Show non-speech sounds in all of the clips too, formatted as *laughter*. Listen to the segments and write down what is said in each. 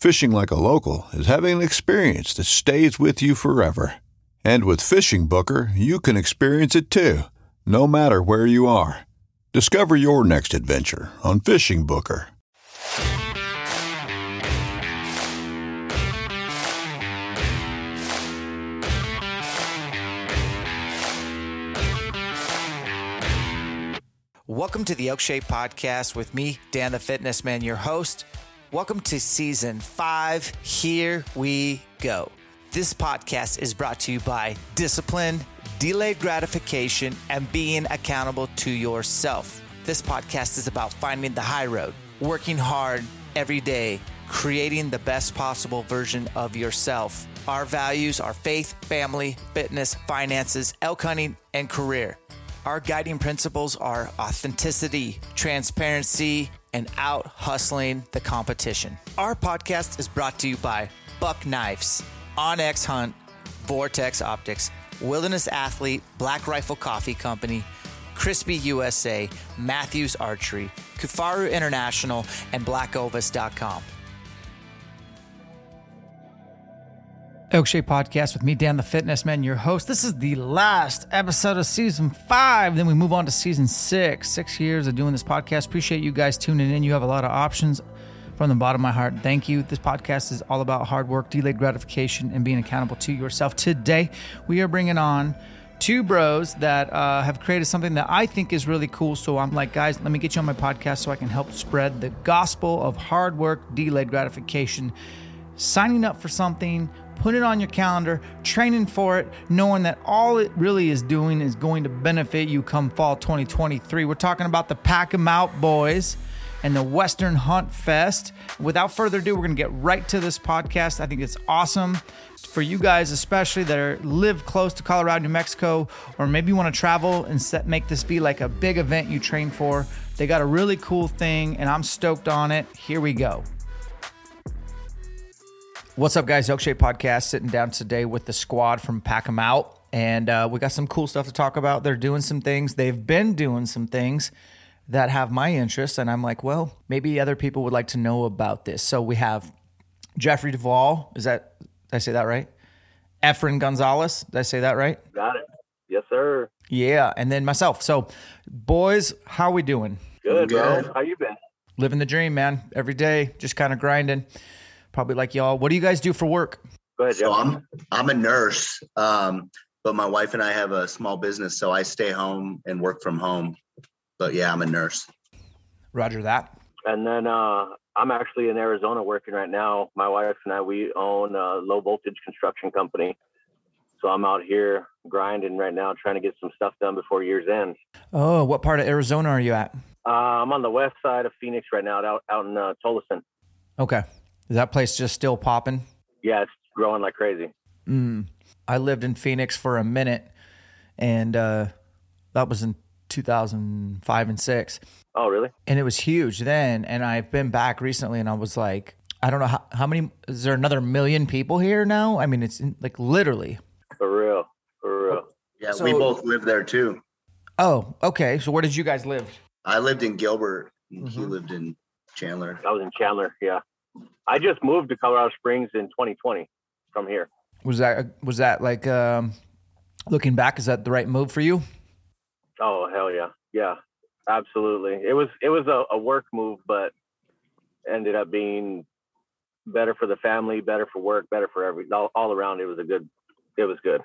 Fishing like a local is having an experience that stays with you forever. And with Fishing Booker, you can experience it too, no matter where you are. Discover your next adventure on Fishing Booker. Welcome to the Elk Shape Podcast with me, Dan the Fitness Man, your host. Welcome to season five. Here we go. This podcast is brought to you by discipline, delayed gratification, and being accountable to yourself. This podcast is about finding the high road, working hard every day, creating the best possible version of yourself. Our values are faith, family, fitness, finances, elk hunting, and career. Our guiding principles are authenticity, transparency, and out hustling the competition. Our podcast is brought to you by Buck Knives, onX Hunt, Vortex Optics, Wilderness Athlete, Black Rifle Coffee Company, Crispi USA, Mathews Archery, Kifaru International, and BlackOvis.com. Elk Shape Podcast with me, Dan the Fitness Man, your host. This is the last episode of season five. Then we move on to season six. Six years of doing this podcast. Appreciate you guys tuning in. You have a lot of options from the bottom of my heart. Thank you. This podcast is all about hard work, delayed gratification, and being accountable to yourself. Today, we are bringing on two bros that uh, have created something that I think is really cool. So I'm like, guys, let me get you on my podcast so I can help spread the gospel of hard work, delayed gratification, signing up for something put it on your calendar, training for it, knowing that all it really is doing is going to benefit you come fall 2023. We're talking about the Pack 'em Out Boys and the Western Hunt Fest. Without further ado, we're going to get right to this podcast. I think it's awesome for you guys, especially that are, live close to Colorado, New Mexico, or maybe you want to travel and set, make this be like a big event you train for. They got a really cool thing, and I'm stoked on it. Here we go. What's up, guys? Elk Shape Podcast sitting down today with the squad from Pack 'em Out. And uh, we got some cool stuff to talk about. They're doing some things, they've been doing some things that have my interest. And I'm like, well, maybe other people would like to know about this. So we have Jeffrey Duvall. Is that, did I say that right? Efren Gonzalez. Did I say that right? Got it. Yes, sir. Yeah. And then myself. So, boys, how we doing? Good, Good. bro. How you been? Living the dream, man. Every day, just kind of grinding probably like y'all. What do you guys do for work? Go ahead, so I'm I'm a nurse, um, but my wife and I have a small business, so I stay home and work from home. But yeah, I'm a nurse. Roger that. And then uh, I'm actually in Arizona working right now. My wife and I we own a low voltage construction company, so I'm out here grinding right now, trying to get some stuff done before year's end. Oh, what part of Arizona are you at? Uh, I'm on the west side of Phoenix right now, out out in uh, Tolleson. Okay. Is that place just still popping? Yeah, it's growing like crazy. Mm. I lived in Phoenix for a minute, and uh, that was in 2005 and six. Oh, really? And it was huge then. And I've been back recently, and I was like, I don't know how, how many. Is there another million people here now? I mean, it's in, like literally. For real, for real. So- we both lived there too. Oh, okay. So where did you guys live? I lived in Gilbert. and He lived in Chandler. I was in Chandler. Yeah, I just moved to Colorado Springs in 2020 from here. Was that was that like um, looking back? Is that the right move for you? Oh hell yeah, yeah, absolutely. It was it was a, a work move, but ended up being better for the family, better for work, better for every all, all around. It was a good. It was good.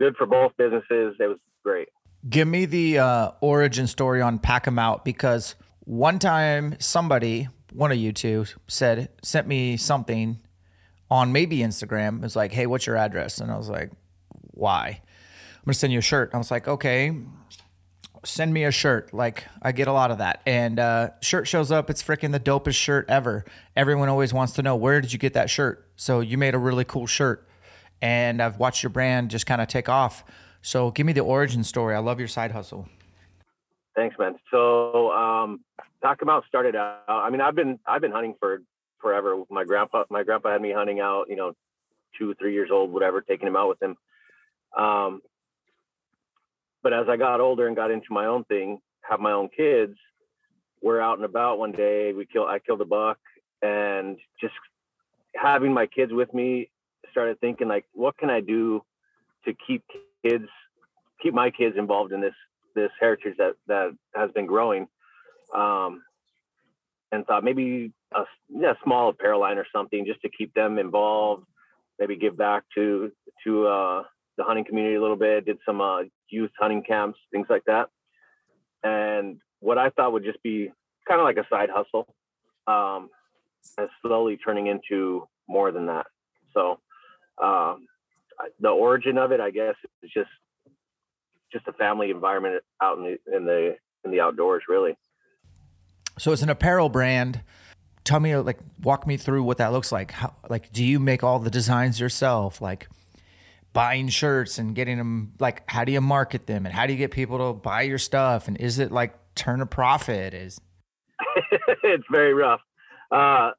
Good for both businesses. It was great. Give me the uh, origin story on Pack 'em Out because one time somebody, one of you two, said sent me something on maybe Instagram. It was like, "Hey, what's your address?" And I was like, "Why?" I'm gonna send you a shirt. I was like, "Okay." Send me a shirt. Like I get a lot of that, and uh, shirt shows up. It's freaking the dopest shirt ever. Everyone always wants to know where did you get that shirt. So you made a really cool shirt, and I've watched your brand just kind of take off. So give me the origin story. I love your side hustle. Thanks, man. So, um, Pack 'em Out started out. I mean, I've been I've been hunting for forever. My grandpa my grandpa had me hunting out. You know, two three years old, whatever, taking him out with him. Um, but as I got older and got into my own thing, have my own kids, we're out and about one day. We kill I killed a buck, and just having my kids with me, started thinking like, what can I do to keep kids, keep my kids involved in this this heritage that that has been growing um and thought maybe a yeah, small apparel line or something just to keep them involved maybe give back to to uh the hunting community a little bit did some uh youth hunting camps things like that. And what i thought would just be kind of like a side hustle um is slowly turning into more than that. So um the origin of it i guess is just just a family environment out in the in the in the outdoors really So it's an apparel brand. Tell me, like, walk me through what that looks like. How, like, do you make all the designs yourself? Like, buying shirts and getting them. Like, how do you market them? And how do you get people to buy your stuff? And is it like turn a profit? Is *laughs* it's very rough uh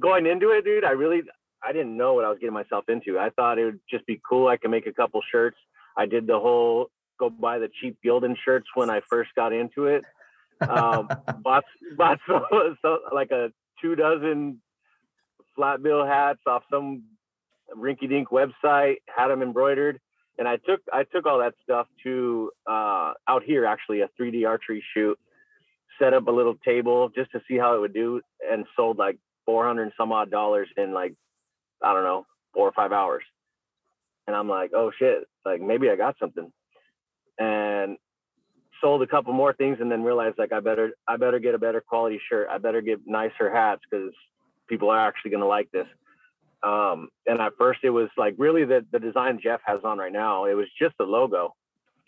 going into it dude i really i didn't know what i was getting myself into i thought it would just be cool i could make a couple shirts i did the whole go buy the cheap gildan shirts when i first got into it um *laughs* bought bought *laughs* so, so like a two dozen flat bill hats off some rinky dink website had them embroidered. And i took i took all that stuff to uh out here actually a 3d archery shoot set up a little table just to see how it would do and sold like 400 and some odd dollars in like i don't know four or five hours. And i'm like oh shit like maybe i got something. And sold a couple more things and then realized like i better i better get a better quality shirt. I better get nicer hats because people are actually going to like this. Um and at first it was like really the the design jeff has on right now it was just a logo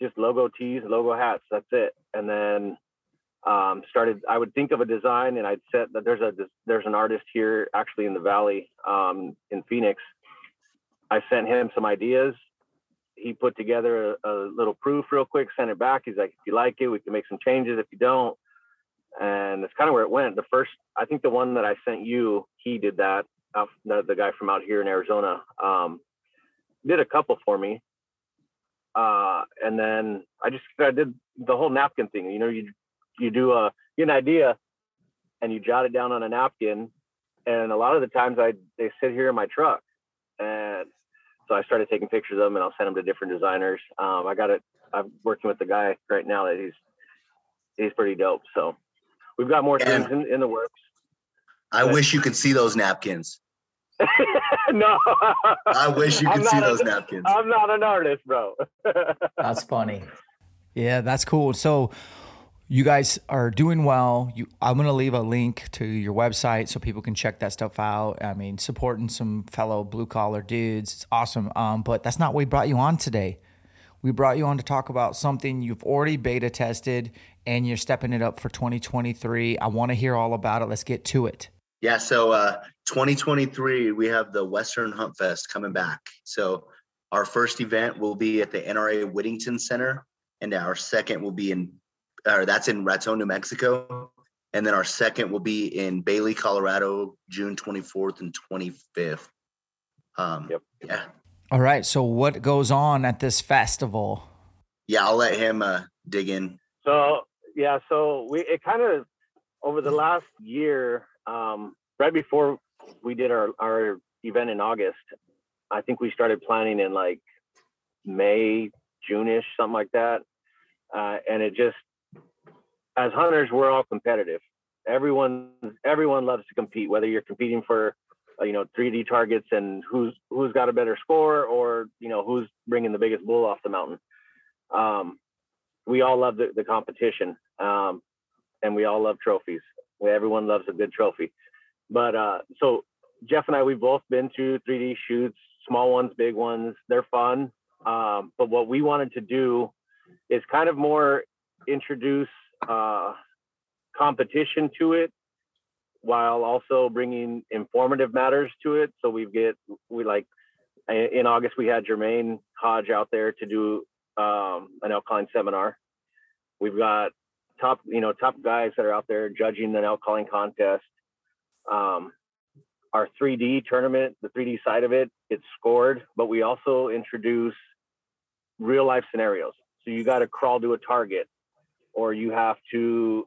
just logo tees logo hats that's it. And then um, started i would think of a design and i'd set that there's a there's an artist here actually in the valley um, in phoenix. I sent him some ideas he put together a, a little proof real quick sent it back. He's like if you like it we can make some changes. If you don't and that's kind of where it went. The first i think the one that i sent you he did that uh, the, guy from out here in arizona um, did a couple for me. Uh, and then i just i did the whole napkin thing. You know you you do a get an idea and you jot it down on a napkin. And a lot of the times i they sit here in my truck and so i started taking pictures of them and i'll send them to different designers um, i got it i'm working with the guy right now that he's he's pretty dope so we've got more things in, in the works I wish you could see those napkins. *laughs* no I wish you could see a- those napkins. i'm not an artist bro *laughs* That's funny. Yeah, that's cool. So you guys are doing well. You, I'm going to leave a link to your website so people can check that stuff out. I mean, supporting some fellow blue collar dudes. It's awesome. Um, but that's not what we brought you on today. We brought you on to talk about something you've already beta tested and you're stepping it up for 2023. I want to hear all about it. Let's get to it. Yeah, so uh 2023 we have the Western Hunt Fest coming back. So our first event will be at the NRA Whittington Center and our second will be in or that's in Raton, New Mexico. And then our second will be in Bailey, Colorado, June 24th and 25th. Um Yep. yeah. All right. So, what goes on at this festival? Yeah, I'll let him uh, dig in. So yeah, so we it kind of over the last year, um, right before we did our our event in August, I think we started planning in like May, June-ish, something like that. Uh, and it just, as hunters, we're all competitive. Everyone, everyone loves to compete. Whether you're competing for, uh, you know, 3D targets and who's who's got a better score, or you know, who's bringing the biggest bull off the mountain. Um, we all love the, the competition, um, and we all love trophies. Everyone loves a good trophy. But uh, so Jeff and I, we've both been to 3D shoots, small ones, big ones. They're fun. Um, but what we wanted to do is kind of more introduce uh, competition to it while also bringing informative matters to it. So we get, we like, in August, we had Jermaine Hodge out there to do um, an elk calling seminar. We've got top, you know, top guys that are out there judging elk calling contest. Um, our 3D tournament, the 3D side of it, it's scored, but we also introduce real life scenarios. So you got to crawl to a target, or you have to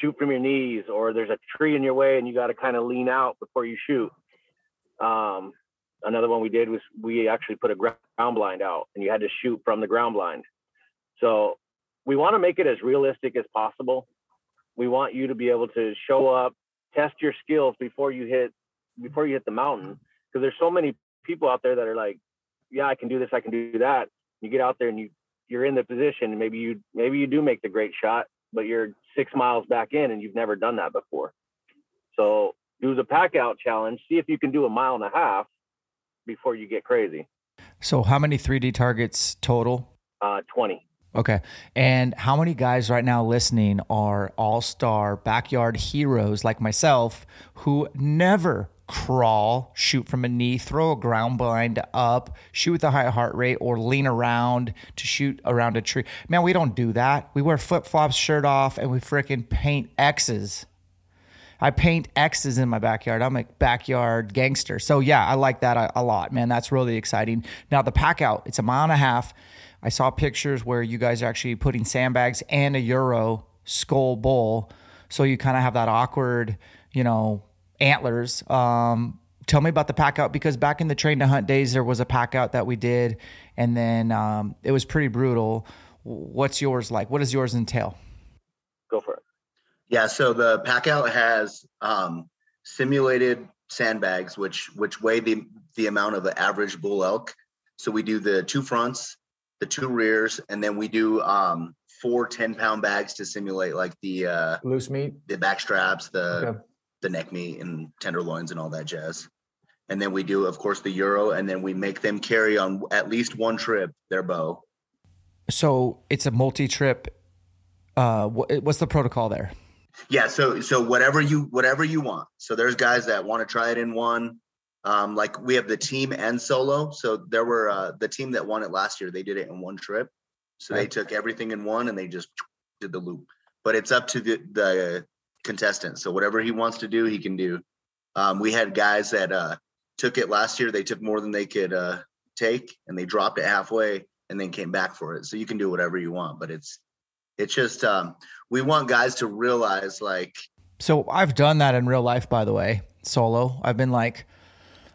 shoot from your knees, or there's a tree in your way and you got to kind of lean out before you shoot. Um, another one we did was we actually put a ground blind out and you had to shoot from the ground blind. So we want to make it as realistic as possible. We want you to be able to show up, test your skills before you hit before you hit the mountain because there's so many people out there that are like, yeah, I can do this, I can do that. You get out there and you you're in the position, maybe you maybe you do make the great shot, but you're six miles back in and you've never done that before. So do the pack out challenge. See if you can do a mile and a half before you get crazy. So how many 3D targets total? Uh, 20. Okay. And how many guys right now listening are all star backyard heroes like myself who never crawl, shoot from a knee, throw a ground blind up, shoot with a high heart rate, or lean around to shoot around a tree. Man, we don't do that. We wear flip flops, shirt off, and we freaking paint X's. I paint X's in my backyard. I'm a backyard gangster. So yeah, I like that a, a lot, man. That's really exciting. Now the pack out, it's a mile and a half. I saw pictures where you guys are actually putting sandbags and a Euro skull bull. So you kind of have that awkward, you know, antlers. Um, tell me about the pack out because back in the train to hunt days, there was a pack out that we did, and then um, it was pretty brutal. What's yours like? What does yours entail? Go for it. Yeah, so the pack out has um, simulated sandbags, which which weigh the the amount of the average bull elk. So we do the two fronts, the two rears, and then we do um, four 10 pound bags to simulate like the uh, loose meat, the back straps, the Okay. The neck meat and tenderloins and all that jazz. And then we do, of course, the euro, and then we make them carry on at least one trip their bow. So it's a multi-trip. Uh, what's the protocol there? Yeah, so so whatever you whatever you want. So there's guys that want to try it in one. Um, like we have the team and solo. So there were uh, the team that won it last year. They did it in one trip. So they took everything in one and they just did the loop. But it's up to the the contestant. So whatever he wants to do, he can do. Um, we had guys that uh, took it last year. They took more than they could uh, take, and they dropped it halfway and then came back for it. So you can do whatever you want, but it's it's just um, we want guys to realize like So I've done that in real life, by the way, solo. I've been like,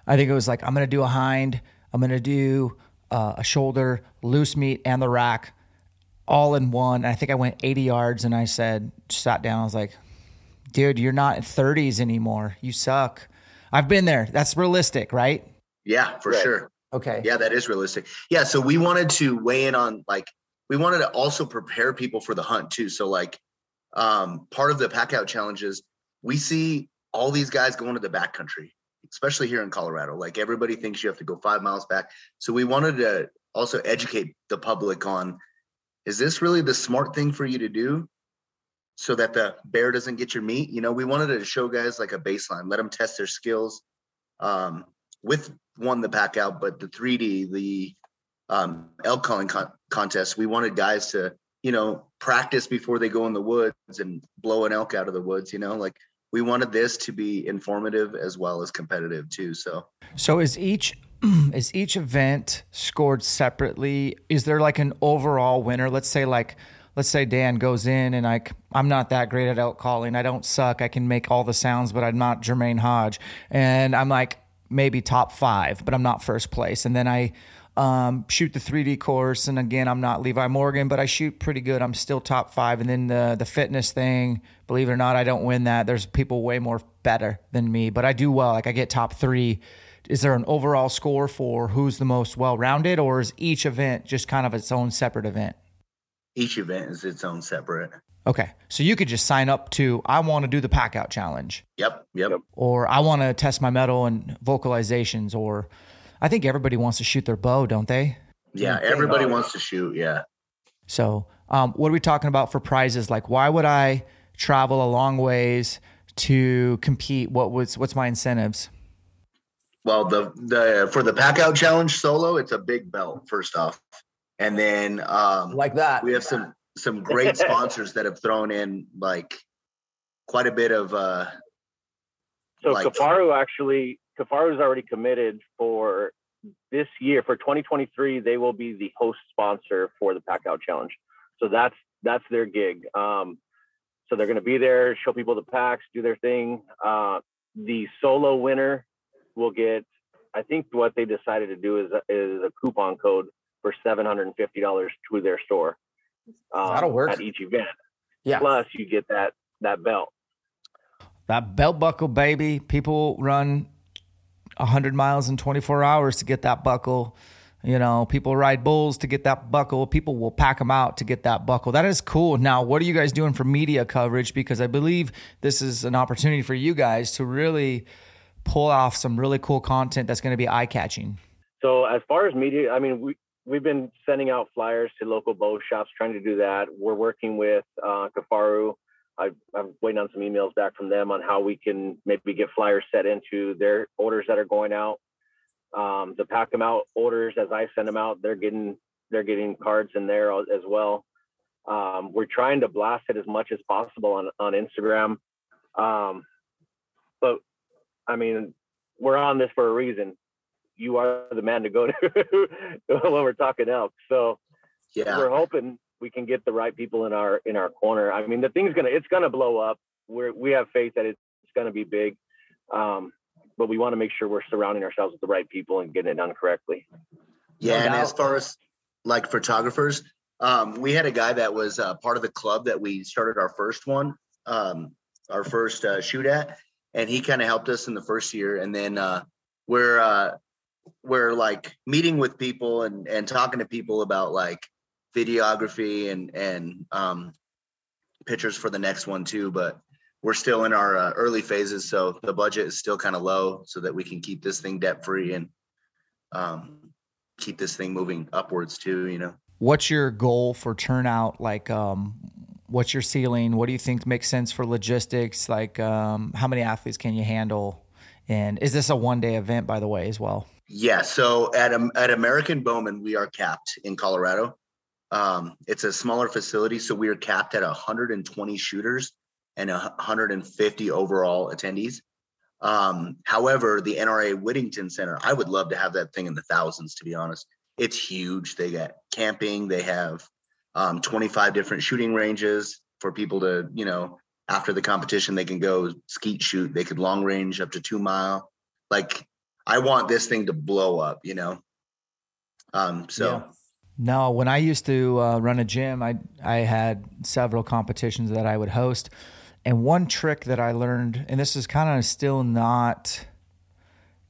I think it was like, I'm to do a hind, I'm to do uh, a shoulder, loose meat, and the rack all in one. And I think I went 80 yards and I said, sat down. I was like, dude, you're not in 30s anymore. You suck. I've been there. That's realistic, right? Yeah, for Right. sure. Okay. Yeah, that is realistic. Yeah, so we wanted to weigh in on like we wanted to also prepare people for the hunt too. So like um part of the pack out challenges, we see all these guys going to the backcountry, especially here in Colorado. Like everybody thinks you have to go five miles back. So we wanted to also educate the public on is this really the smart thing for you to do so that the bear doesn't get your meat? You know, we wanted to show guys like a baseline, let them test their skills um, with one the pack out, but the 3D, the um, elk calling con- contest, we wanted guys to, you know, practice before they go in the woods and blow an elk out of the woods. You know, like we wanted this to be informative as well as competitive too. So So is each *clears throat* is each event scored separately? Is there like an overall winner? Let's say like let's say Dan goes in and like I'm not that great at elk calling. I don't suck. I can make all the sounds, but I'm not Jermaine Hodge. And I'm like maybe top five, but I'm not first place. And then I um, shoot the 3D course, and again, I'm not Levi Morgan, but I shoot pretty good. I'm still top five. And then the the fitness thing, believe it or not, I don't win that. There's people way more better than me, but I do well. Like I get top three. Is there an overall score for who's the most well rounded, or is each event just kind of its own separate event? Each event is its own separate. Okay. So you could just sign up to, I want to do the pack out challenge. Yep. Yep. Or I want to test my metal and vocalizations. Or I think everybody wants to shoot their bow, don't they? Yeah. Everybody wants to shoot. Yeah. So, um, what are we talking about for prizes? Like, why would I travel a long ways to compete? What was, what's my incentives? Well, the, the, for the pack out challenge solo, it's a big belt first off. And then, um, like that, we have some, some great sponsors that have thrown in like quite a bit of uh So like- Kifaru actually, Kifaru is already committed for this year for 2023. They will be the host sponsor for the Pack Out Challenge. So that's that's their gig. Um, so they're going to be there, show people the packs, do their thing. Uh, the solo winner will get. I think what they decided to do is is a coupon code for seven hundred and fifty dollars to their store. Um, That'll work. at each event. Yeah. Plus, you get that that belt. that belt buckle, baby. People run 100 miles in 24 hours to get that buckle. You know, people ride bulls to get that buckle. People will pack them out to get that buckle. That is cool. Now, what are you guys doing for media coverage? Because I believe this is an opportunity for you guys to really pull off some really cool content that's going to be eye catching. So as far as media, I mean, we we've been sending out flyers to local bow shops, trying to do that. We're working with uh, Kifaru. I, I'm waiting on some emails back from them on how we can maybe get flyers set into their orders that are going out. Um, the pack them out orders as I send them out, they're getting they're getting cards in there as well. Um, we're trying to blast it as much as possible on on Instagram. Um, but I mean, we're on this for a reason you are the man to go to *laughs* when we're talking elk. So yeah we're hoping we can get the right people in our in our corner. I mean, the thing's gonna it's gonna blow up. We're we have faith that it's, it's gonna be big, um, but we want to make sure we're surrounding ourselves with the right people and getting it done correctly. Yeah, No and as far as like photographers, um, we had a guy that was uh, part of the club that we started our first one, um, our first uh, shoot at, and he kind of helped us in the first year. And then uh, we're uh, we're like meeting with people and and talking to people about like videography and and um, pictures for the next one too. But we're still in our uh, early phases, so the budget is still kind of low, so that we can keep this thing debt free and um, keep this thing moving upwards too. You know. What's your goal for turnout? Like, um, what's your ceiling? What do you think makes sense for logistics? Like, um, how many athletes can you handle? And is this a one day event, by the way, as well? Yeah. So at at American Bowman, we are capped in Colorado. Um, it's a smaller facility, so we are capped at 120 shooters and 150 overall attendees. Um, however, the NRA Whittington Center, I would love to have that thing in the thousands. To be honest, it's huge. They got camping. They have um, 25 different shooting ranges for people to, you know, after the competition, they can go skeet shoot. They could long range up to two mile. Like I want this thing to blow up, you know. Um, so No, when I used to uh, run a gym, I I had several competitions that I would host, and one trick that I learned, and this is kind of still not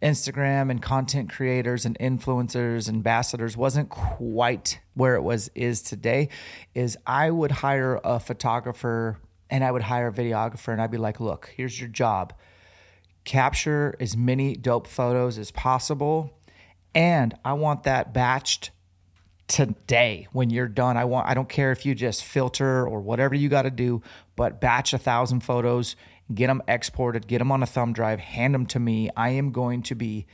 Instagram and content creators and influencers, ambassadors wasn't quite where it was is today. Is I would hire a photographer and I would hire a videographer, and I'd be like, look, here's your job capture as many dope photos as possible. And I want that batched today when you're done. I want I don't care if you just filter or whatever you got to do, but batch a thousand photos, get them exported, get them on a thumb drive, hand them to me. I am going to be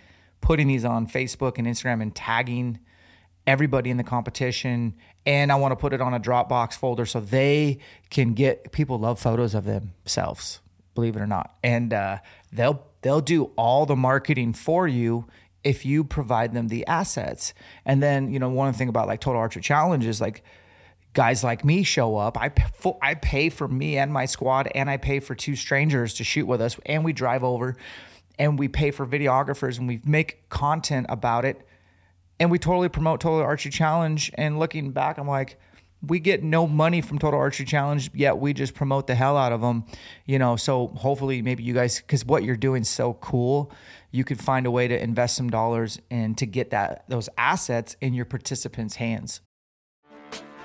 putting these on Facebook and Instagram and tagging everybody in the competition and I want to put it on a Dropbox folder so they can get people love photos of themselves, believe it or not. And uh, they'll they'll do all the marketing for you if you provide them the assets. And then, you know, one thing about like Total Archer Challenge is like guys like me show up. I I pay for me and my squad, and I pay for two strangers to shoot with us, and we drive over, and we pay for videographers, and we make content about it, and we totally promote Total Archer Challenge. And looking back, I'm like, we get no money from Total Archery Challenge, yet we just promote the hell out of them, you know. So hopefully, maybe you guys, because what you're doing is so cool, you could find a way to invest some dollars and to get that those assets in your participants' hands.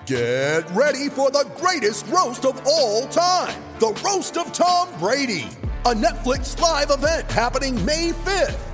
Get ready for the greatest roast of all time the Roast of Tom Brady, a Netflix live event happening May 5th.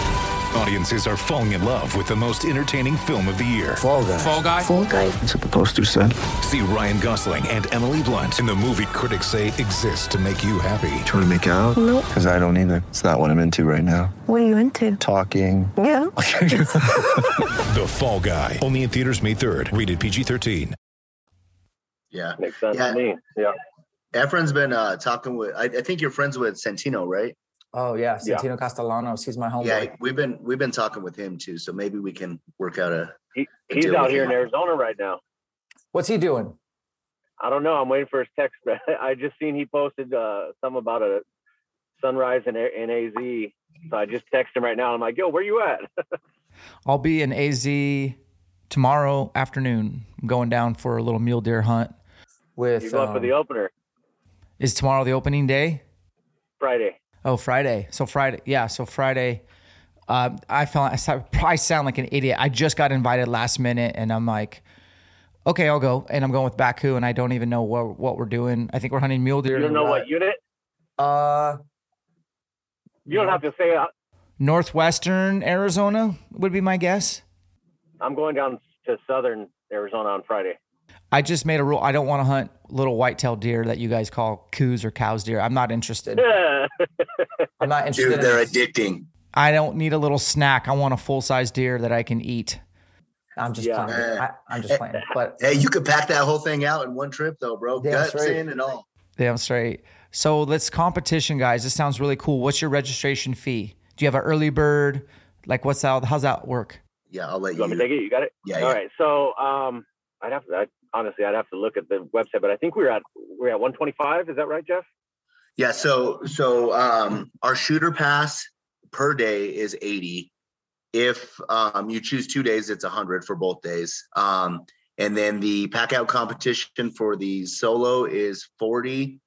Audiences are falling in love with the most entertaining film of the year. Fall Guy. Fall Guy. Fall guy. That's what the poster said. See Ryan Gosling and Emily Blunt in the movie critics say exists to make you happy. Trying to make it out? Nope. Because I don't either. It's not what I'm into right now. What are you into? Talking. Yeah. *laughs* *laughs* The Fall Guy. Only in theaters May 3rd. Rated PG-13. Yeah. Makes sense Yeah. to me. Yeah. Efren's been uh, talking with. I, I think you're friends with Santino, right? Oh yeah, Yeah. Santino Castellanos. He's my homeboy. Yeah, we've been we've been talking with him too. So maybe we can work out a. He, I he's deal out here him. in Arizona right now. What's he doing? I don't know. I'm waiting for his text. But *laughs* I just seen he posted uh, some about a sunrise in, A- in AZ. So I just texted him right now. I'm like, yo, where you at? *laughs* I'll be in AZ tomorrow afternoon. I'm going down for a little mule deer hunt. With you going for um, the opener is tomorrow the opening day? Friday. Oh, Friday. So Friday, yeah. So Friday, uh, I felt I sound- probably sound like an idiot. I just got invited last minute, and I'm like, okay, I'll go. And I'm going with Bakcou, and I don't even know what what we're doing. I think we're hunting mule deer. You don't know what unit? Uh, You don't have to say. uh, northwestern Arizona would be my guess. I'm going down to southern Arizona on Friday. I just made a rule. I don't want to hunt little whitetail deer that you guys call coos or Coues deer. I'm not interested. *laughs* I'm not interested. Dude, they're in, addicting. I don't need a little snack. I want a full size deer that I can eat. I'm just Yeah. playing. I, I'm just playing. But Hey, you could pack that whole thing out in one trip, though, bro. Damn Guts straight. in and all. damn straight. So let's competition, guys. This sounds really cool. What's your registration fee? Do you have an early bird? Like, what's that? How's that work? Yeah, I'll let You want me you. to take it? You got it? Yeah, All yeah. right. So um, I'd have to. I, honestly, I'd have to look at the website, but I think we're at we're at 125. Is that right, Jeff? Yeah, so so um our shooter pass per day is 80. If um you choose two days, it's 100 for both days. Um and then the pack out competition for the solo is 40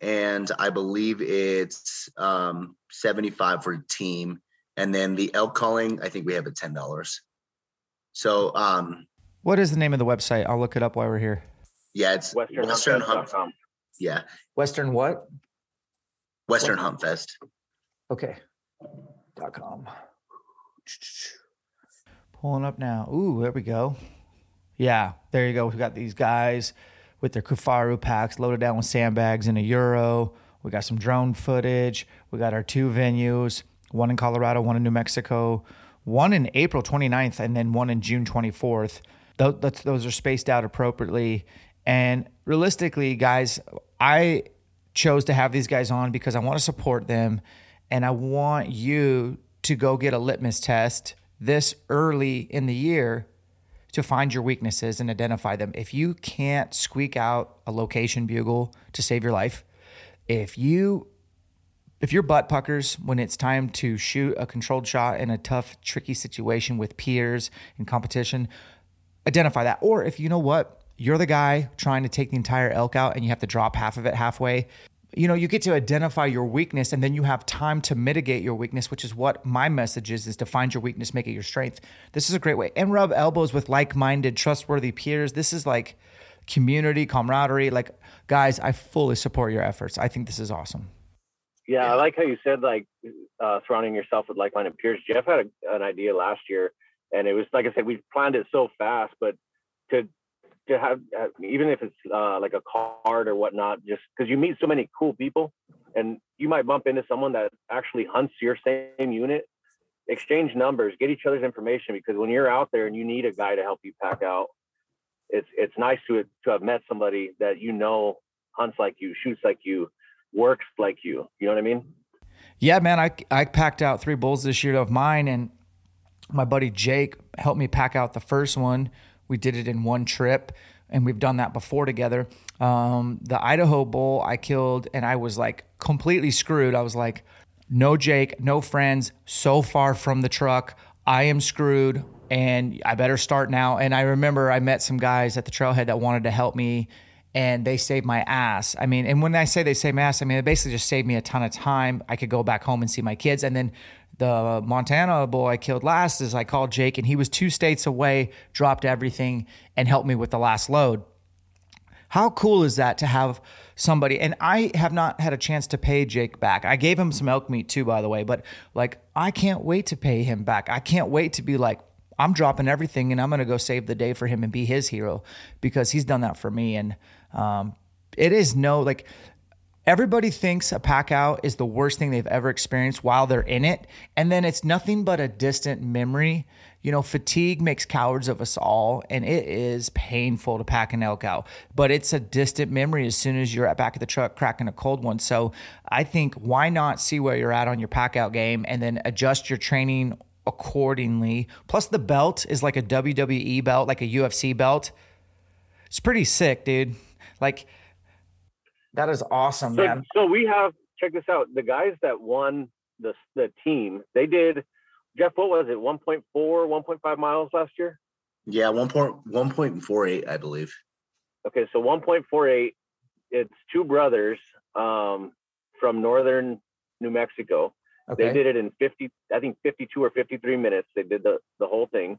and I believe it's um 75 for a team. And then the elk calling, I think we have it $10. So um What is the name of the website? I'll look it up while we're here. yeah, it's Western, Western Hunt. Hunt. Yeah, Western what? Western Hunt Fest. Okay. Dot com. Pulling up now. Ooh, there we go. Yeah, there you go. We got these guys with their Kifaru packs loaded down with sandbags and a euro. We got some drone footage. We got our two venues, one in Colorado, one in New Mexico, one in April 29th, and then one in June 24th. Those, those are spaced out appropriately. And realistically, guys, I chose to have these guys on because I want to support them and I want you to go get a litmus test this early in the year to find your weaknesses and identify them. If you can't squeak out a location bugle to save your life, if you if your butt puckers when it's time to shoot a controlled shot in a tough, tricky situation with peers and competition, identify that. Or if you know what, you're the guy trying to take the entire elk out and you have to drop half of it halfway. You know, you get to identify your weakness and then you have time to mitigate your weakness, which is what my message is, is to find your weakness, make it your strength. This is a great way. And rub elbows with like-minded, trustworthy peers. This is like community, camaraderie. Like, guys, I fully support your efforts. I think this is awesome. Yeah. I like how you said like uh, surrounding yourself with like-minded peers. Jeff had a, an idea last year, and it was like I said, we planned it so fast, but to to have uh, even if it's uh, like a card or whatnot, just because you meet so many cool people, and you might bump into someone that actually hunts your same unit. Exchange numbers, get each other's information because when you're out there and you need a guy to help you pack out, it's it's nice to to have met somebody that you know hunts like you, shoots like you, works like you. You know what I mean? Yeah, man, I I packed out three bulls this year of mine, and my buddy Jake helped me pack out the first one. We did it in one trip, and we've done that before together. Um, the Idaho bull I killed, and I was like completely screwed. I was like, no Jake, no friends, so far from the truck. I am screwed, and I better start now. And I remember I met some guys at the trailhead that wanted to help me and they saved my ass. I mean, and when I say they saved my ass, I mean, it basically just saved me a ton of time. I could go back home and see my kids. And then the Montana boy killed last is I called Jake and he was two states away, dropped everything and helped me with the last load. How cool is that to have somebody? And I have not had a chance to pay Jake back. I gave him some elk meat too, by the way, but like, I can't wait to pay him back. I can't wait to be like, I'm dropping everything and I'm going to go save the day for him and be his hero because he's done that for me. And um, it is no, like, everybody thinks a pack out is the worst thing they've ever experienced while they're in it. And then it's nothing but a distant memory. You know, fatigue makes cowards of us all, and it is painful to pack an elk out, but it's a distant memory as soon as you're at back of the truck cracking a cold one. So I think why not see where you're at on your pack out game and then adjust your training accordingly. Plus, the belt is like a WWE belt, like a UFC belt. It's pretty sick, dude. Like, that is awesome, So, man. so we have check this out. The guys that won the the team, they did. Jeff, what was it? 1.4, 1.5 miles last year. Yeah, one point one point four eight, I believe. Okay, so 1.48. It's two brothers um, from northern New Mexico. Okay. They did it in 50, I think 52 or 53 minutes. They did the, the whole thing.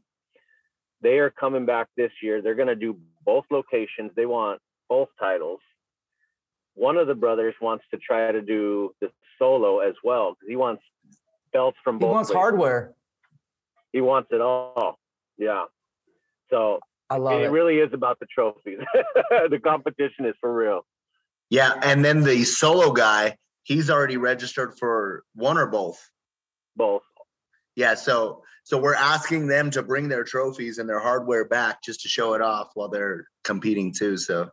They are coming back this year. They're going to do both locations. They want both titles. One of the brothers wants to try to do the solo as well because he wants belts from both. He wants places. hardware. He wants it all. Yeah. So I love it it. really is about the trophies. *laughs* the competition is for real. Yeah, and then the solo guy, he's already registered for one or both. Both. Yeah, so so we're asking them to bring their trophies and their hardware back just to show it off while they're competing too. So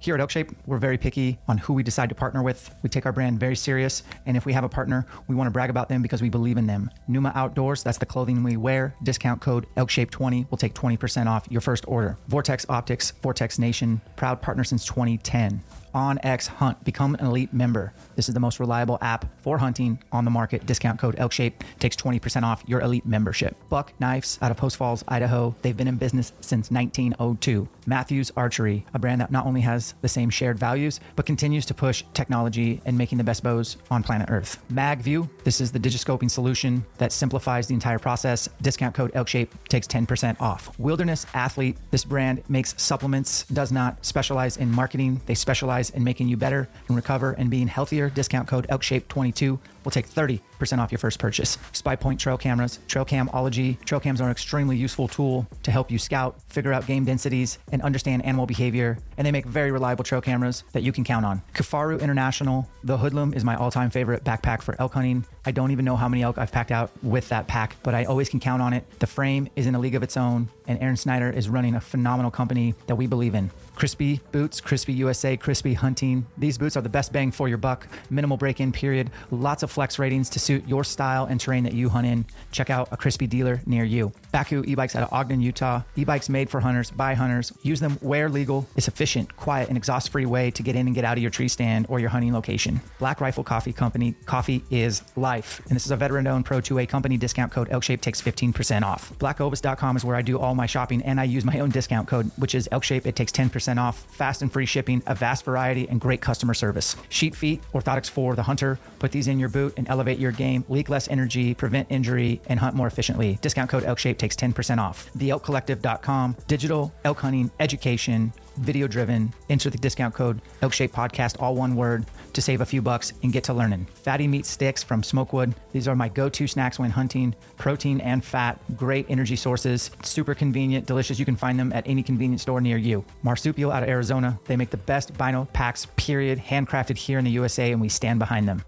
Here at Elkshape, we're very picky on who we decide to partner with. We take our brand very serious, and if we have a partner, we want to brag about them because we believe in them. Numa Outdoors, that's the clothing we wear. Discount code Elkshape20 will take 20% off your first order. Vortex Optics, Vortex Nation, proud partner since 2010. onX Hunt, become an elite member. This is the most reliable app for hunting on the market. Discount code Elkshape takes 20% off your elite membership. Buck Knives out of Post Falls, Idaho. They've been in business since 1902. Mathews Archery, a brand that not only has the same shared values, but continues to push technology and making the best bows on planet Earth. MagView, this is the digiscoping solution that simplifies the entire process. Discount code Elkshape takes 10% off. Wilderness Athlete, this brand makes supplements, does not specialize in marketing. They specialize in making you better and recover and being healthier. Discount code Elkshape22 will take 30% off your first purchase. Spy Point trail cameras, Trail Camology. Trail cams are an extremely useful tool to help you scout, figure out game densities, and understand animal behavior. And they make very reliable trail cameras that you can count on. Kifaru International, the Hoodlum is my all time favorite backpack for elk hunting. I don't even know how many elk I've packed out with that pack, but I always can count on it. The frame is in a league of its own, and Aaron Snyder is running a phenomenal company that we believe in. Crispi boots, Crispi USA, Crispi Hunting. These boots are the best bang for your buck. Minimal break in period. Lots of flex ratings to suit your style and terrain that you hunt in. Check out a Crispi dealer near you. Bakcou e bikes out of Ogden, Utah. E bikes made for hunters by hunters. Use them where legal. It's efficient, quiet, and exhaust free way to get in and get out of your tree stand or your hunting location. Black Rifle Coffee Company. Coffee is life. And this is a veteran owned Pro 2A company. Discount code Elkshape takes 15% off. BlackOvis.com is where I do all my shopping and I use my own discount code, which is Elkshape. It takes 10% off. Fast and free shipping, a vast variety, and great customer service. Sheep feet, orthotics for the hunter. Put these in your boot and elevate your game. Leak less energy, prevent injury, and hunt more efficiently. Discount code Elkshape takes 10% off. TheElkCollective.com. Digital elk hunting education video driven. Enter the discount code Elkshape Podcast, all one word, to save a few bucks and get to learning. Fatty meat sticks from Smokewood. These are my go to snacks when hunting. Protein and fat, great energy sources, super convenient, delicious. You can find them at any convenience store near you. Marsupial out of Arizona. They make the best vinyl packs, period, handcrafted here in the USA, and we stand behind them.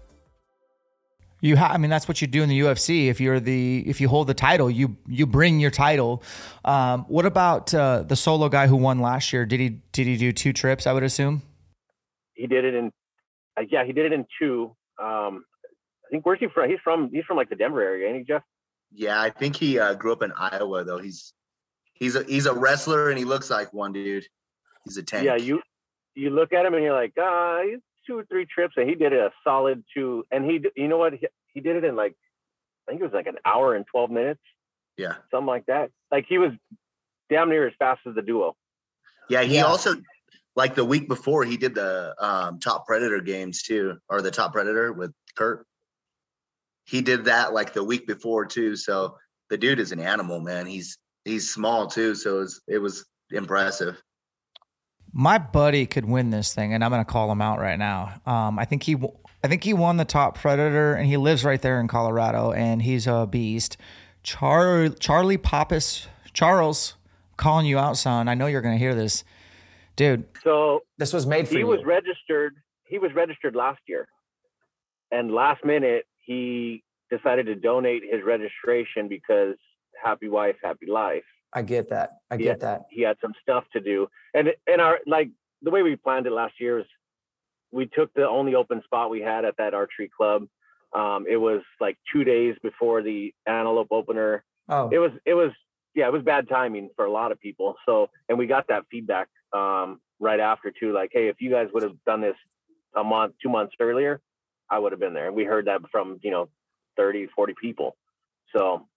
You ha- I mean, that's what you do in the UFC. If you're the, if you hold the title, you you bring your title. Um, what about uh, the solo guy who won last year? Did he did he do two trips? I would assume. He did it in, uh, yeah, he did it in two. Um, I think where's he from? He's from he's from like the Denver area, ain't he, Jeff? Yeah, I think he uh, grew up in Iowa though. He's he's a he's a wrestler and he looks like one dude. He's a tank. Yeah, you you look at him and you're like, ah, he's two or three trips, and he did it a solid two. And he, you know what, he, he did it in like, I think it was like an hour and twelve minutes, Yeah. something like that. Like he was damn near as fast as the duo. Yeah, he Yeah. also like the week before he did the um, top predator games too, or the top predator with Kurt. He did that like the week before too. So the dude is an animal, man. He's he's small too, so it was, it was impressive. My buddy could win this thing, and I'm going to call him out right now. Um, I think he, w- I think he won the top predator, and he lives right there in Colorado, and he's a beast. Char- Charlie Pappas, Charles, calling you out, son. I know you're going to hear this, dude. So This was made for he you. was registered. He was registered last year, and last minute he decided to donate his registration because happy wife, happy life. I get that. I get that. he had some stuff to do. And and our like the way we planned it last year is we took the only open spot we had at that archery club. Um it was like two days before the antelope opener. Oh, it was it was yeah it was bad timing for a lot of people. So and we got that feedback um right after too like hey if you guys would have done this a month two months earlier i would have been there. And we heard that from you know 30 40 people. So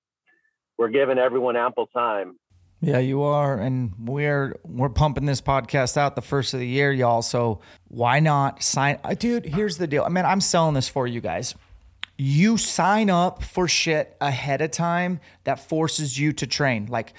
we're giving everyone ample time Yeah, you are, and we're we're pumping this podcast out the first of the year, y'all. So why not sign? uh, Dude, here's the deal. I mean, I'm selling this for you guys. You sign up for shit ahead of time that forces you to train. Like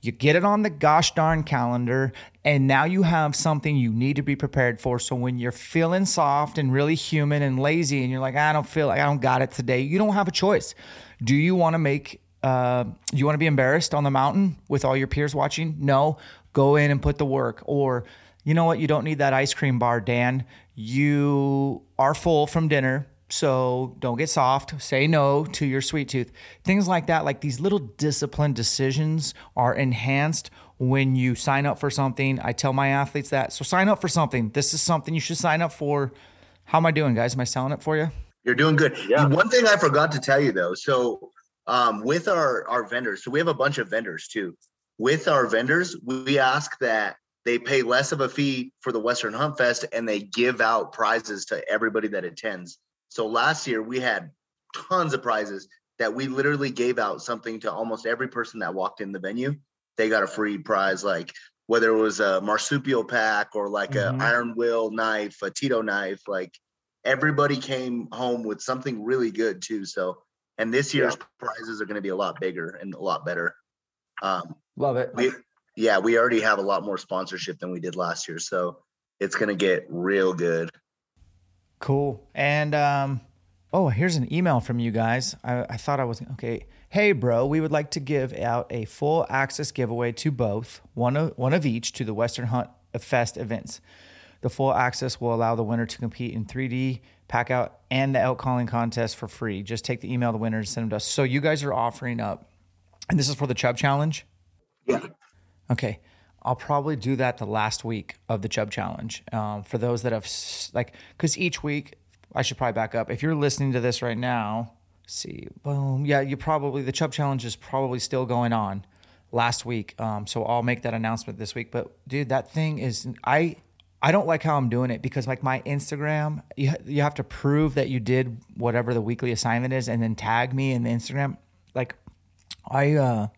you get it on the gosh darn calendar, and now you have something you need to be prepared for. So when you're feeling soft and really human and lazy, and you're like, I don't feel like I don't got it today, you don't have a choice. Do you want to make uh, you want to be embarrassed on the mountain with all your peers watching? No, go in and put the work. Or, you know what? You don't need that ice cream bar, Dan. You are full from dinner. So don't get soft. Say no to your sweet tooth. Things like that, like these little disciplined decisions are enhanced when you sign up for something. I tell my athletes that. So sign up for something. This is something you should sign up for. How am I doing, guys? Am I selling it for you? You're doing good. Yeah. One thing I forgot to tell you though. So um, with our our vendors, so we have a bunch of vendors too. With our vendors, we ask that they pay less of a fee for the Western Hunt Fest and they give out prizes to everybody that attends. So last year we had tons of prizes that we literally gave out something to almost every person that walked in the venue. They got a free prize, like whether it was a marsupial pack or like Mhm. a iron will knife, a Tito knife, like everybody came home with something really good too. So, and this year's prizes are going to be a lot bigger and a lot better. Um, Love it. we, yeah, we already have a lot more sponsorship than we did last year, so it's going to get real good. Cool. And um, oh, here's an email from you guys. I, I thought I was okay. Hey, bro, we would like to give out a full access giveaway to both, one of one of each, to the Western Hunt Fest events. The full access will allow the winner to compete in 3D pack out and the elk calling contest for free. Just take the email the winner and send them to us. So you guys are offering up, and this is for the Chubb Challenge. Yeah. Okay. I'll probably do that the last week of the Chubb Challenge. Um, for those that have, like, because each week, I should probably back up. If you're listening to this right now, see, boom. Yeah, you probably, the Chubb Challenge is probably still going on last week. Um, so I'll make that announcement this week. But dude, that thing is, I, I don't like how I'm doing it because like my Instagram, you, you have to prove that you did whatever the weekly assignment is and then tag me in the Instagram. Like I uh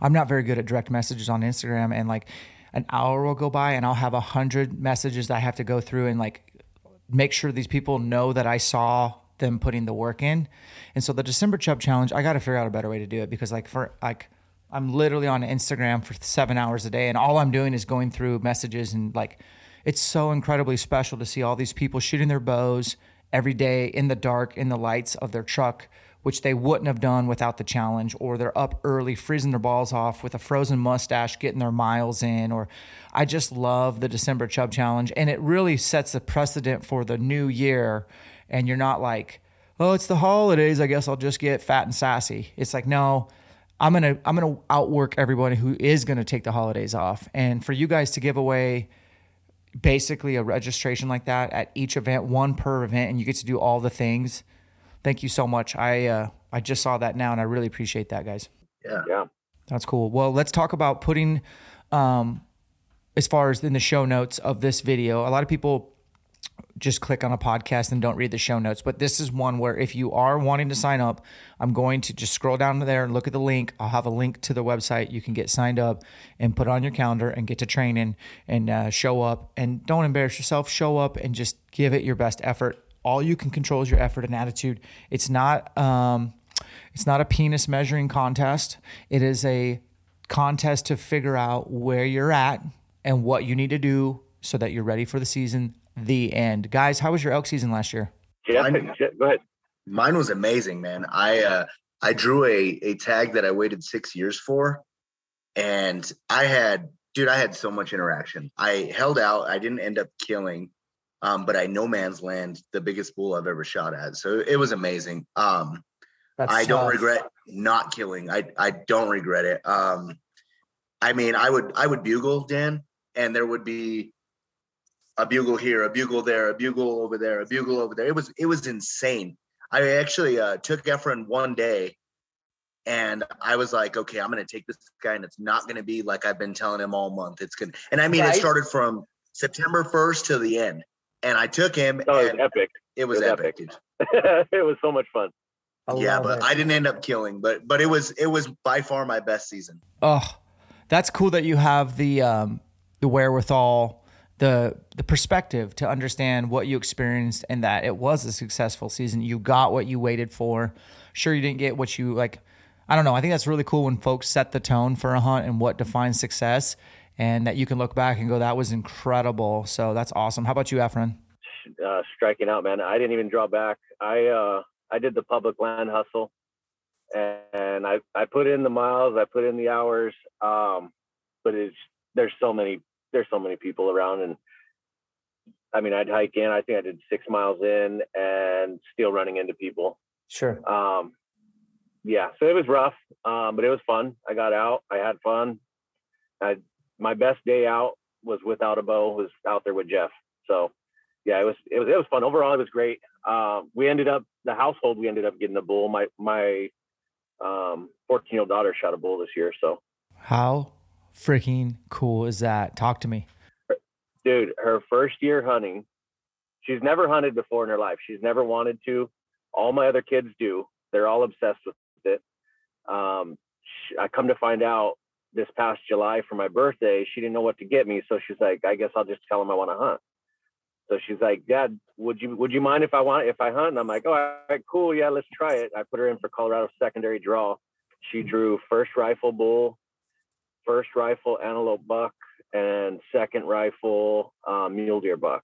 I'm not very good at direct messages on Instagram and like an hour will go by and I'll have a hundred messages that I have to go through and like make sure these people know that I saw them putting the work in. And so the December Chub challenge, I got to figure out a better way to do it because like for like I'm literally on Instagram for seven hours a day, and all I'm doing is going through messages and like, it's so incredibly special to see all these people shooting their bows every day in the dark in the lights of their truck, which they wouldn't have done without the challenge, or they're up early freezing their balls off with a frozen mustache, getting their miles in, or I just love the December Chub Challenge, and it really sets a precedent for the new year. And you're not like, oh, it's the holidays. I guess I'll just get fat and sassy. It's like, no, I'm gonna I'm gonna outwork everybody who is gonna take the holidays off. And for you guys to give away basically a registration like that at each event, one per event, and you get to do all the things. Thank you so much. I uh, I just saw that now, and I really appreciate that, guys. Yeah, yeah, that's cool. Well, let's talk about putting, um, as far as in the show notes of this video. A lot of people just click on a podcast and don't read the show notes. But this is one where if you are wanting to sign up, I'm going to just scroll down there and look at the link. I'll have a link to the website. You can get signed up and put on your calendar and get to training and uh, show up. And don't embarrass yourself. Show up and just give it your best effort. All you can control is your effort and attitude. It's not. Um, it's not a penis measuring contest. It is a contest to figure out where you're at and what you need to do so that you're ready for the season the end. Guys, how was your elk season last year? Yeah, Mine- go ahead. Mine was amazing, man. I uh I drew a a tag that I waited six years for, and I had dude, I had so much interaction. I held out. I didn't end up killing, um, but I no man's land the biggest bull I've ever shot at. So it was amazing. Um, That's I don't regret not killing. I I don't regret it. Um, I mean, I would I would bugle Dan, and there would be a bugle here, a bugle there, a bugle over there, a bugle over there. It was it was insane. I actually uh, took Efren one day, and I was like, okay, I'm gonna take this guy, and it's not gonna be like I've been telling him all month. It's gonna, and I mean, Right. it started from September 1st to the end, and I took him, Oh, it was epic. it was, it was epic. epic. *laughs* it was so much fun. I yeah, but it. I didn't end up killing, but but it was it was by far my best season. Oh, that's cool that you have the um, the wherewithal, the the perspective to understand what you experienced and that it was a successful season. You got what you waited for. Sure, you didn't get what you like. I don't know. I think that's really cool when folks set the tone for a hunt and what defines success, and that you can look back and go, "That was incredible." So that's awesome. How about you, Efren? uh, striking out, man. I didn't even draw back. I uh, I did the public land hustle, and I I put in the miles, I put in the hours, um, but it's there's so many there's so many people around, and I mean I'd hike in. I think I did six miles in, and still running into people. Sure. Um, yeah, so it was rough, um, but it was fun. I got out, I had fun. I my best day out was without a bow, was out there with Jeff. So yeah, it was it was it was fun. Overall, it was great. Um, we ended up the household. We ended up getting a bull. My my um 14 year old daughter shot a bull this year. So How freaking cool is that? Talk to me. dude, her first year hunting, she's never hunted before in her life. She's never wanted to. All my other kids do. They're all obsessed with it. Um, sh I come to find out this past July for my birthday, she didn't know what to get me, so she's like, I guess I'll just tell him I want to hunt. So she's like, Dad, would you would you mind if I want if I hunt? And I'm like, oh, all right, cool, yeah, let's try it. I put her in for Colorado secondary draw. She drew first rifle bull, first rifle antelope buck, and second rifle um, mule deer buck.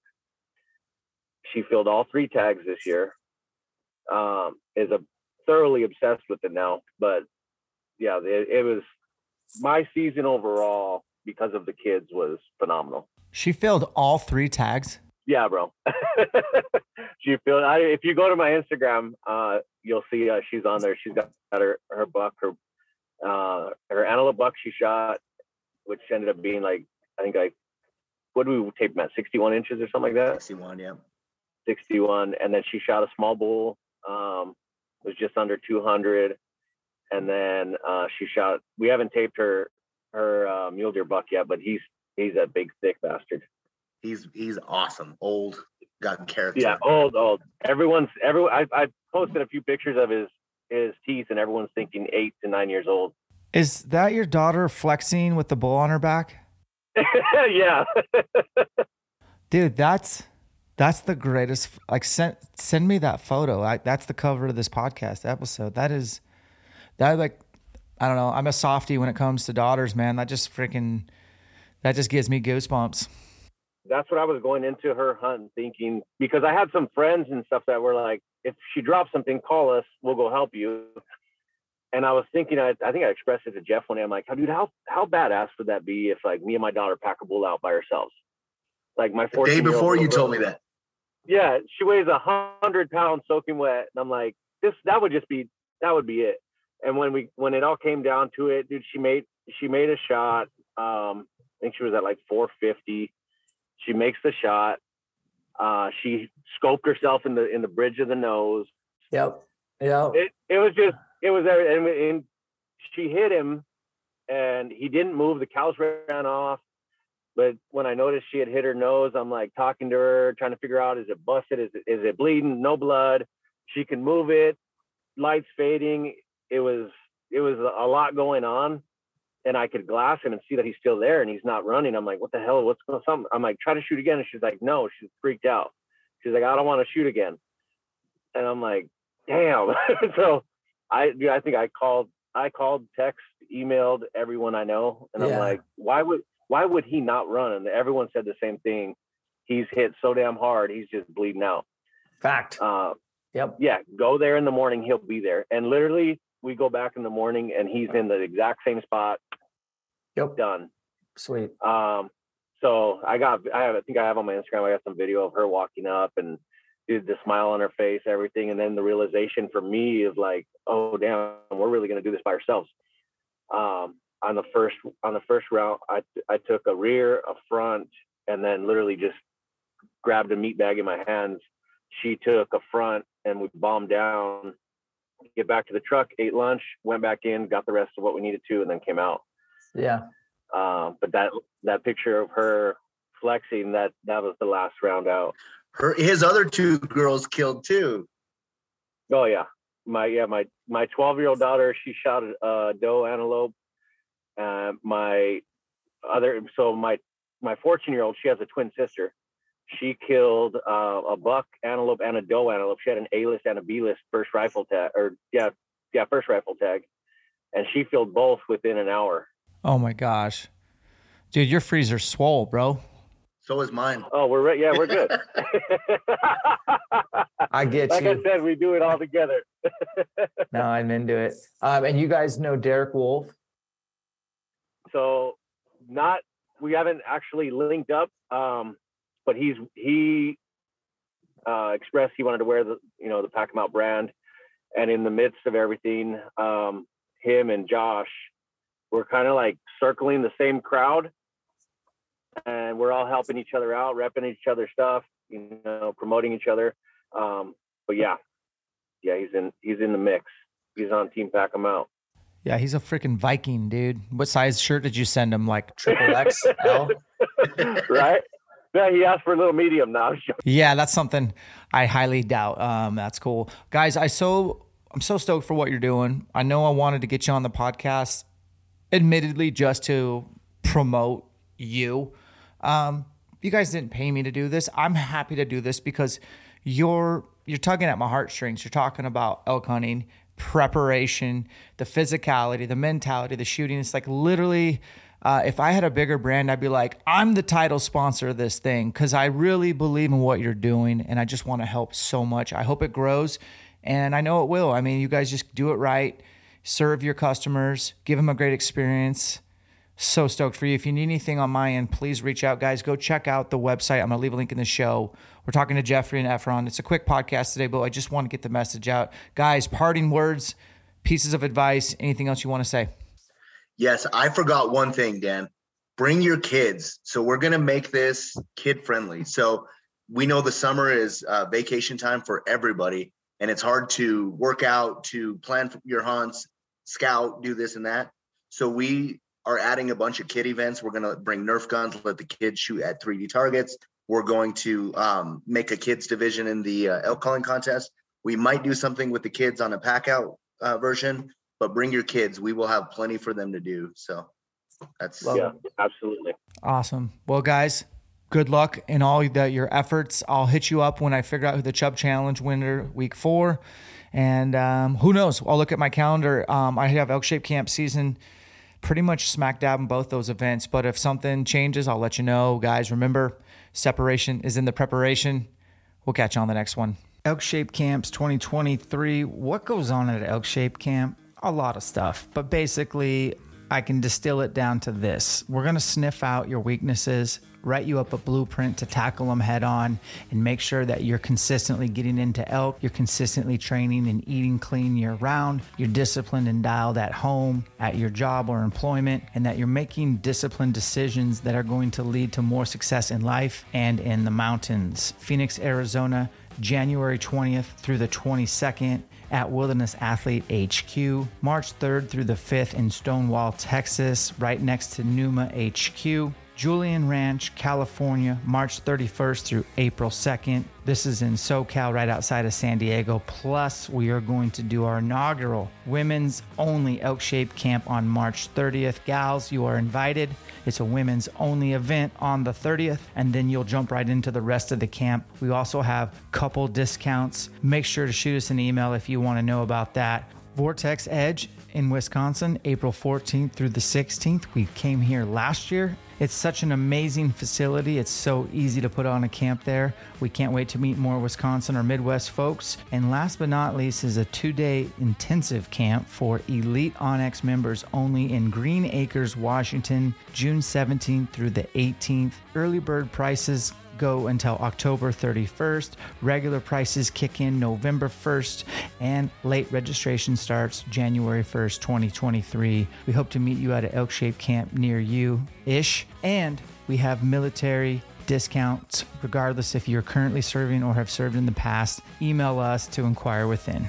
She filled all three tags this year. Um, is a thoroughly obsessed with it now, but yeah, it, it was my season overall because of the kids was phenomenal. She filled all three tags. Yeah, bro. *laughs* she filled. I, if you go to my Instagram, uh, you'll see uh, she's on there. She's got her her buck, her uh, her antelope buck she shot, which ended up being like I think like what do we tape them at 61 inches or something like that. 61, yeah. 61, and then she shot a small bull. Um, was just under 200, and then uh, she shot. We haven't taped her her uh, mule deer buck yet, but he's he's a big thick bastard. He's he's awesome. Old, got character. Yeah, old, old. Everyone's everyone. I I posted a few pictures of his his teeth, and everyone's thinking eight to nine years old. Is that your daughter flexing with the bull on her back? *laughs* yeah, Dude, that's that's the greatest. Like send send me that photo. I, that's the cover of this podcast episode. That is that like I don't know. I'm a softie when it comes to daughters, man. That just freaking that just gives me goosebumps. That's what I was going into her hunt thinking because I had some friends and stuff that were like, if she drops something, call us, we'll go help you. And I was thinking, I, I think I expressed it to Jeff one day. I'm like, dude, how how badass would that be if like me and my daughter pack a bull out by ourselves? Like my the day before you told me that. Yeah, she weighs a hundred pounds soaking wet, and I'm like, this that would just be that would be it. And when we when it all came down to it, dude, she made she made a shot. Um, I think she was at like 450. She makes the shot. Uh, she scoped herself in the in the bridge of the nose. Yep. Yeah. It it was just it was and, and she hit him, and he didn't move. The cows ran off. But when I noticed she had hit her nose, I'm like talking to her, trying to figure out is it busted? Is it, is it bleeding? No blood. She can move it. Lights fading. It was it was a lot going on, and I could glass him and see that he's still there and he's not running. I'm like, what the hell? What's going on? I'm like, try to shoot again, and she's like, no. She's freaked out. She's like, I don't want to shoot again. And I'm like, damn. *laughs* so I I think I called I called, text, emailed everyone I know, and I'm like, why would why would he not run? And everyone said the same thing. He's hit so damn hard, he's just bleeding out. Fact. Uh, Yep. yeah, go there in the morning, he'll be there. And literally, we go back in the morning, and he's in the exact same spot. Yep. Done. Sweet. Um, so I got, I have, I think I have on my Instagram, I got some video of her walking up and dude, the smile on her face, everything. And then the realization for me is like, oh, damn, we're really going to do this by ourselves. Um, on the first, on the first round, I, I took a rear, a front, and then literally just grabbed a meat bag in my hands. She took a front and we bombed down, get back to the truck, ate lunch, went back in, got the rest of what we needed to, and then came out. Yeah. Um, but that that picture of her flexing that that was the last round out. Her his other two girls killed too. Oh yeah, my yeah my my 12 year old daughter she shot a uh, doe antelope. Uh, my other so my my 14 year old she has a twin sister. She killed uh, a buck antelope and a doe antelope. She had an A list and a B list first rifle tag or yeah yeah first rifle tag, and she killed both within an hour. Oh my gosh. Dude, your freezer's swole, bro. So is mine. Oh, we're right. Yeah, we're good. *laughs* I get like you. Like I said, we do it all together. *laughs* No, I'm into it. Um, and you guys know Derek Wolf. so not we haven't actually linked up um but he's he uh expressed he wanted to wear the you know the pack 'em out brand and in the midst of everything um him and josh were kind of like circling the same crowd and we're all helping each other out repping each other stuff you know promoting each other um but yeah yeah he's in he's in the mix he's on team Pack 'em out Yeah, he's a freaking Viking, dude. What size shirt did you send him? Like triple XL? *laughs* right yeah he asked for a little medium now Yeah, that's something I highly doubt. Um, that's cool, guys. I so I'm so stoked for what you're doing. I know I wanted to get you on the podcast, admittedly, just to promote you. Um, you guys didn't pay me to do this. I'm happy to do this because you're you're tugging at my heartstrings. You're talking about elk hunting, preparation, the physicality, the mentality, the shooting. It's like literally uh, if I had a bigger brand, I'd be like, I'm the title sponsor of this thing because I really believe in what you're doing and I just want to help so much. I hope it grows and I know it will. I mean, you guys just do it right, serve your customers, give them a great experience. So stoked for you. If you need anything on my end, please reach out, guys. Go check out the website. I'm going to leave a link in the show. We're talking to Jeffrey and Efren. It's a quick podcast today, but I just want to get the message out. Guys, parting words, pieces of advice, anything else you want to say? Yes, I forgot one thing, Dan. Bring your kids. So we're gonna make this kid friendly. So we know the summer is uh, vacation time for everybody, and it's hard to work out, to plan your hunts, scout, do this and that. So we are adding a bunch of kid events. We're gonna bring Nerf guns, let the kids shoot at 3D targets. We're going to um, make a kids division in the uh, elk calling contest. We might do something with the kids on a pack out uh, version, but bring your kids. We will have plenty for them to do. So that's yeah absolutely Awesome. Well, guys, good luck in all the, your efforts. I'll hit you up when I figure out who the Chub Challenge winner week four. And um, who knows? I'll look at my calendar. Um, I have Elk Shape Camp season pretty much smack dab in both those events. But if something changes, I'll let you know. Guys, remember, separation is in the preparation. We'll catch you on the next one. Elk Shape Camps 2023. What goes on at Elk Shape Camp? A lot of stuff. But basically, I can distill it down to this. We're going to sniff out your weaknesses, write you up a blueprint to tackle them head on, and make sure that you're consistently getting into elk, you're consistently training and eating clean year round, you're disciplined and dialed at home, at your job or employment, and that you're making disciplined decisions that are going to lead to more success in life and in the mountains. Phoenix, Arizona, January 20th through the 22nd at Wilderness Athlete HQ, March 3rd through the 5th in Stonewall, Texas, right next to Numa HQ. Julian Ranch, California, March 31st through April 2nd. This is in SoCal, right outside of San Diego. Plus, we are going to do our inaugural women's only Elk Shape Camp on March 30th. Gals, you are invited. It's a women's only event on the 30th, and then you'll jump right into the rest of the camp. We also have couple discounts. Make sure to shoot us an email if you want to know about that. Vortex Edge in Wisconsin, April 14th through the 16th. We came here last year. It's such an amazing facility. It's so easy to put on a camp there. We can't wait to meet more Wisconsin or Midwest folks. And last but not least is a two day intensive camp for Elite onX members only in Green Acres, Washington, June 17th through the 18th. Early bird prices go until October 31st. Regular prices kick in November 1st, and late registration starts January 1st, 2023. We hope to meet you at an elk shaped camp near you ish, and we have military discounts regardless if you're currently serving or have served in the past. Email us to inquire within.